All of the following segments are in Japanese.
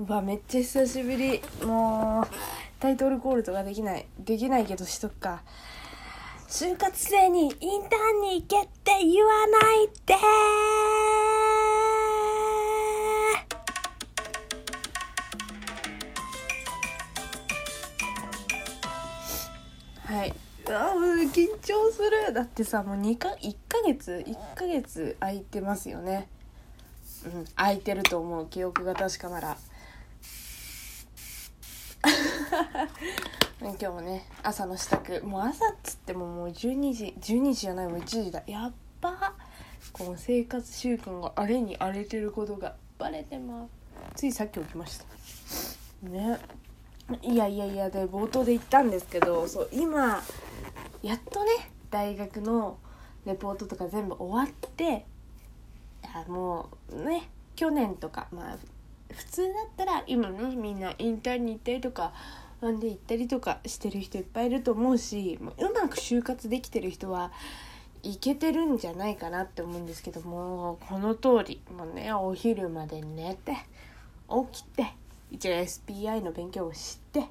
うわめっちゃ久しぶり。もうタイトルコールとかできない。できないけどしとくか。就活生にインターンに行けって言わないではい。あもう緊張する。だってさもう2か1ヶ月1ヶ月空いてますよね。うん空いてると思う。記憶が確かなら。今日もね朝の支度。もう朝っつってももう12時12時じゃないもう1時だ。やっば。この生活習慣があれに荒れてることがバレてます。ついさっき起きました。ね。いやいやいやで冒頭で言ったんですけどそう今やっとね大学のレポートとか全部終わってあもうね去年とかまあ普通だったら今ねみんなインターンに行ったりとかなんで行ったりとかしてる人いっぱいいると思うしもううまく就活できてる人はいけてるんじゃないかなって思うんですけどもこの通りもうねお昼まで寝て起きて一応 SPI の勉強をしてっ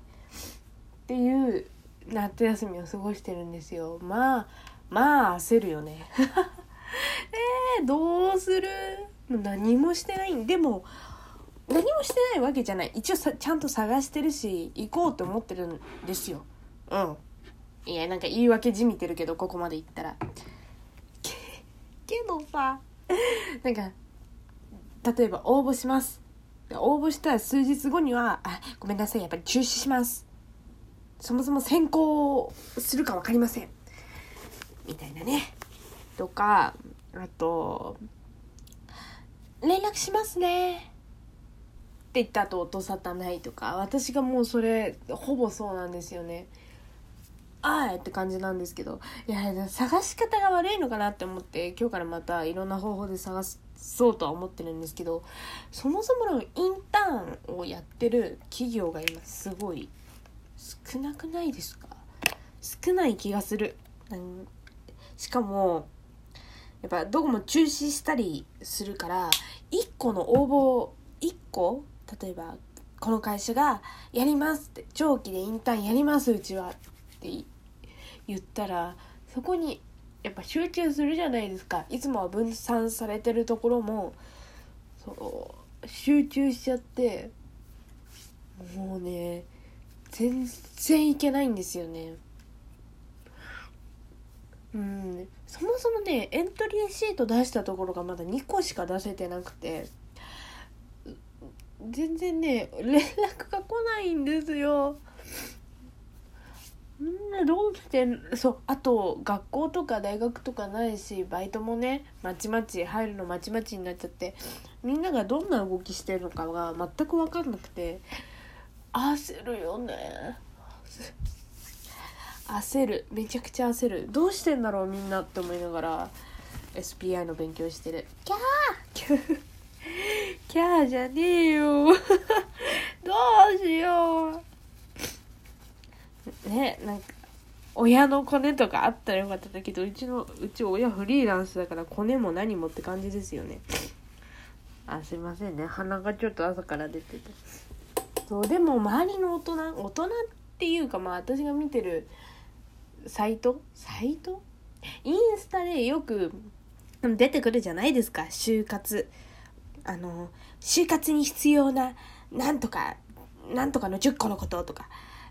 ていう夏休みを過ごしてるんですよ。まあまあ焦るよね。えー、どうする？何もしてない。んでも何もしてないわけじゃない。一応さちゃんと探してるし行こうと思ってるんですよ。うん。いやなんか言い訳じみてるけどここまで行ったら。けけどさ。なんか例えば応募します。応募したら数日後にはあごめんなさい。やっぱり中止します。そもそも選考するか分かりません。みたいなね。とかあと連絡しますねって言った後音沙汰ないとか私がもうそれほぼそうなんですよね。ああって感じなんですけどいや探し方が悪いのかなって思って今日からまたいろんな方法で探そうとは思ってるんですけどそもそものインターンをやってる企業が今すごい少なくないですか？少ない気がする。しかもやっぱどこも中止したりするから1個の応募1個例えばこの会社が「やります」って長期でインターンやりますうちはって言ったらそこにやっぱ集中するじゃないですか。いつもは分散されてるところもそう集中しちゃってもうね全然いけないんですよね。うん。そもそもねエントリーシート出したところがまだ2個しか出せてなくて。全然ね連絡が来ないんですよ。みんなどうしてそうあと学校とか大学とかないしバイトもねまちまち入るのまちまちになっちゃってみんながどんな動きしてるのかが全く分かんなくて焦るよね。焦る。めちゃくちゃ焦る。どうしてんだろうみんなって思いながら SPI の勉強してる。キャー キャーじゃねえよ。どうしよう。ねなんか親のコネとかあったらよかったんだけどうちのうち親フリーランスだからコネも何もって感じですよね。あすいませんね。鼻がちょっと朝から出てて。そうでも周りの大人大人っていうかまあ私が見てるサイト？サイト？インスタでよく出てくるじゃないですか就活。あの就活に必要ななんとかなんとかの10個のこととか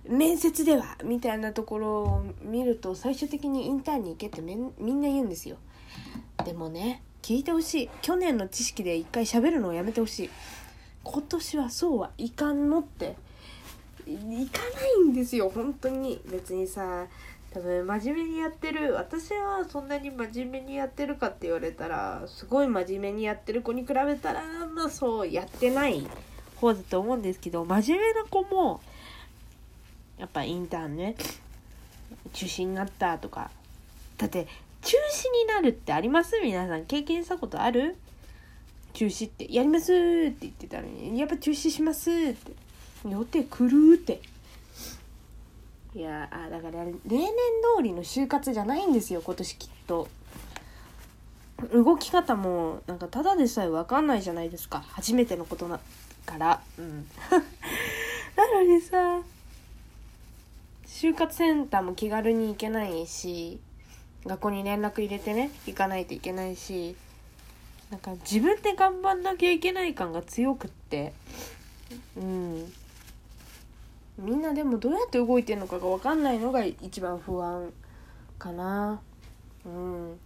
面接ではみたいなところを見ると最終的にインターンに行けってみんな言うんですよ。でもね聞いてほしい。去年の知識で一回喋るのをやめてほしい。今年はそうはいかんのっていかないんですよ。本当に。別にさ多分真面目にやってる私はそんなに真面目にやってるかって言われたらすごい真面目にやってる子に比べたらまあそうやってない方だと思うんですけど真面目な子もやっぱインターンね中止になったとかだって中止になるってあります？皆さん経験したことある？中止って。やりますって言ってたのにやっぱ中止しますって。予定狂うって。いやあだから例年通りの就活じゃないんですよ今年きっと。動き方もなんかただでさえ分かんないじゃないですか。初めてのことなから。うん。なのにさ就活センターも気軽に行けないし学校に連絡入れてね行かないといけないしなんか自分で頑張んなきゃいけない感が強くって。うんみんなでもどうやって動いてるのかが分かんないのが一番不安かな。うん。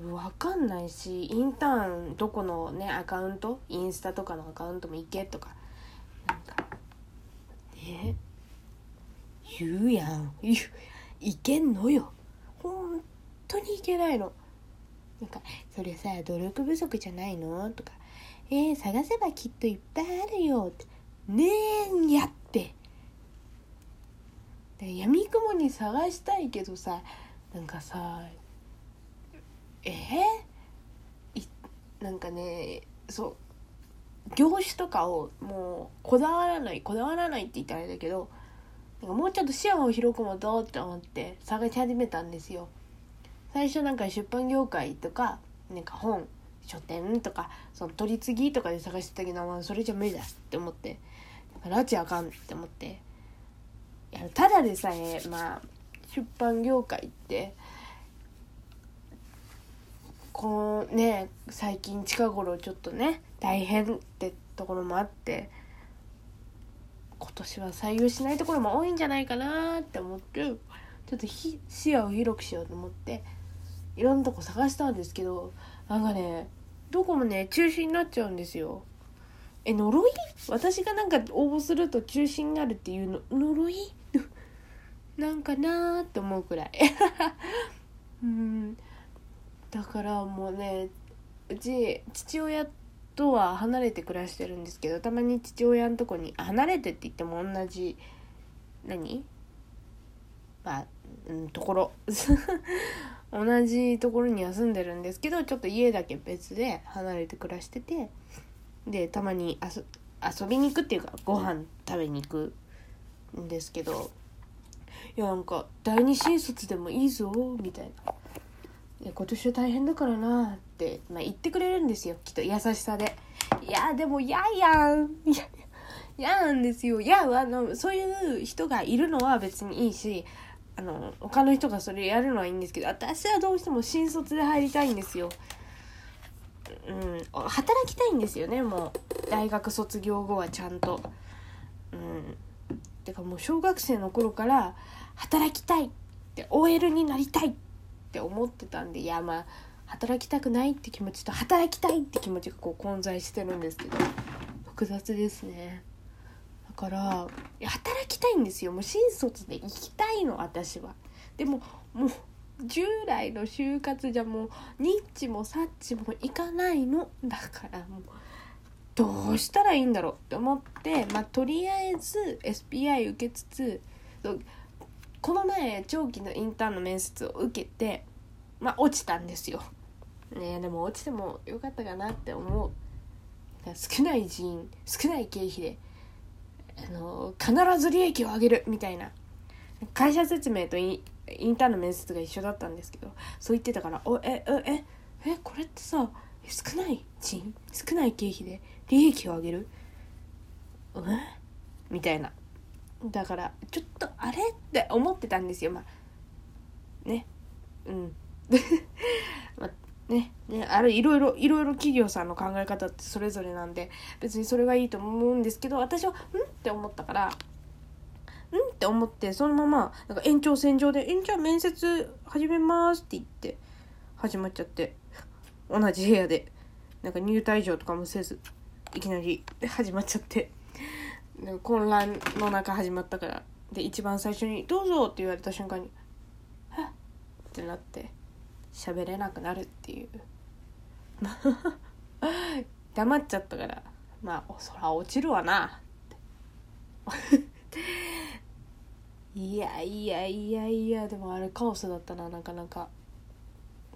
分かんないしインターンどこのねアカウント？インスタとかのアカウントも行けとか。なんかえ？言うやん。言いけんのよ。本当にいけないの。なんか「それさ努力不足じゃないの?」とか「えー、探せばきっといっぱいあるよ」って「ねえんやって」で闇雲に探したいけどさなんかさえー、なんかねそう業種とかをもうこだわらないこだわらないって言ったらあれだけどなんかもうちょっと視野を広くもどうって思って探し始めたんですよ。最初なんか出版業界とかなんか本書店とかその取り次ぎとかで探してたけど、それじゃ無理だって思って。拉致あかんって思って。いやただでさえまあ出版業界ってこのね最近近頃ちょっとね大変ってところもあって今年は採用しないところも多いんじゃないかなって思ってちょっと視野を広くしようと思っていろんなとこ探したんですけどなんかねどこもね中止になっちゃうんですよ。え呪い？私がなんか応募すると中止になるっていうの呪い？なんかなーって思うくらい。うん。だからもうねうち父親とは離れて暮らしてるんですけどたまに父親のとこに離れてって言っても同じ何？まあ、うん、ところ。同じところには住んでるんですけどちょっと家だけ別で離れて暮らしててでたまに遊びに行くっていうかご飯食べに行くんですけどいやなんか第二新卒でもいいぞみたいな。い今年は大変だからなって、まあ、言ってくれるんですよきっと優しさで。いやでも嫌やんいや嫌なんですよ。いやあのそういう人がいるのは別にいいしあの他の人がそれやるのはいいんですけど私はどうしても新卒で入りたいんですよ。うん働きたいんですよねもう。大学卒業後はちゃんと。うんてかもう小学生の頃から働きたいって OL になりたいって思ってたんでいやまあ働きたくないって気持ちと働きたいって気持ちがこう混在してるんですけど複雑ですね。から働きたいんですよもう新卒で行きたいの私はでももう従来の就活じゃもうニッチもサッチもいかないのだからもうどうしたらいいんだろうって思ってまあとりあえず SPI 受けつつこの前長期のインターンの面接を受けてまあ落ちたんですよ。ねでも落ちてもよかったかなって思う。少ない人員少ない経費であの必ず利益を上げるみたいな。会社説明とインターンの面接が一緒だったんですけどそう言ってたから「おええええこれってさ少ない人員少ない経費で利益を上げる？え？みたいな。だからちょっとあれって思ってたんですよ。まあね。うん。ま ねねあれいろいろいろいろ企業さんの考え方ってそれぞれなんで別にそれがいいと思うんですけど私はん？って思ったからん？って思ってそのままなんか延長線上で「えんじゃあ面接始めます」って言って始まっちゃって同じ部屋でなんか入退場とかもせずいきなり始まっちゃって混乱の中始まったからで一番最初に「どうぞ」って言われた瞬間に「はっ」ってなって。喋れなくなるっていう。黙っちゃったから。まあそら落ちるわな。いやいやいやいやでもあれカオスだったな。なかなか。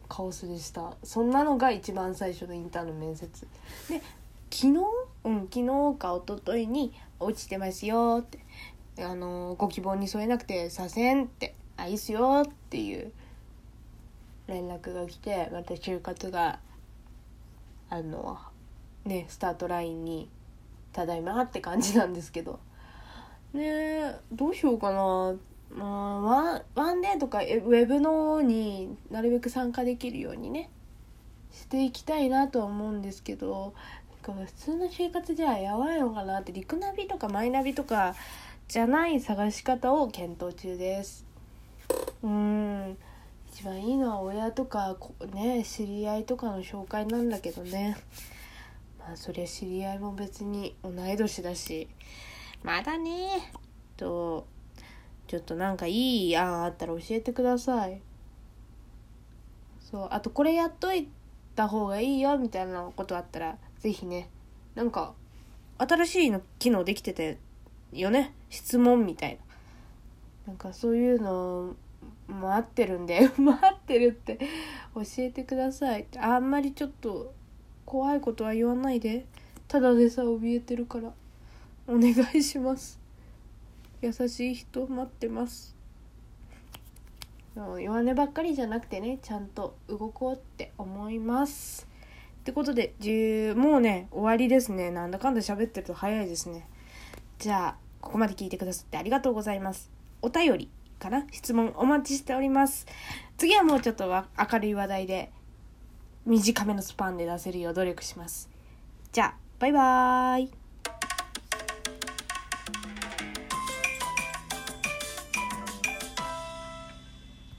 カオスでした。そんなのが一番最初のインターンの面接。で昨日？うん昨日か一昨日に「落ちてますよ」って「あのご希望に添えなくて左遷って。あいいっすよ」っていう。連絡が来てまた就活があのねスタートラインにただいまって感じなんですけど。ねどうしようかな。まあ、ワンワンデーとかウェブのになるべく参加できるようにねしていきたいなとは思うんですけどなんか普通の就活じゃやばいのかなってリクナビとかマイナビとかじゃない探し方を検討中です。うん。一番いいのは親とかね知り合いとかの紹介なんだけどね。まあそりゃ知り合いも別に同い年だし。まだね。とちょっとなんかいい案あったら教えてください。そうあとこれやっといた方がいいよみたいなことあったら是非ね。なんか新しいの機能できててよね。質問みたいな。なんかそういうの待ってるんで 待ってるって教えてください。あんまりちょっと怖いことは言わないで。ただでさ怯えてるから。お願いします。優しい人待ってます。弱音ばっかりじゃなくてねちゃんと動こうって思います。ってことでもうね終わりですね。なんだかんだ喋ってると早いですね。じゃあここまで聞いてくださってありがとうございます。お便り。かな？質問お待ちしております。次はもうちょっと明るい話題で短めのスパンで出せるよう努力します。じゃあバイバーイ。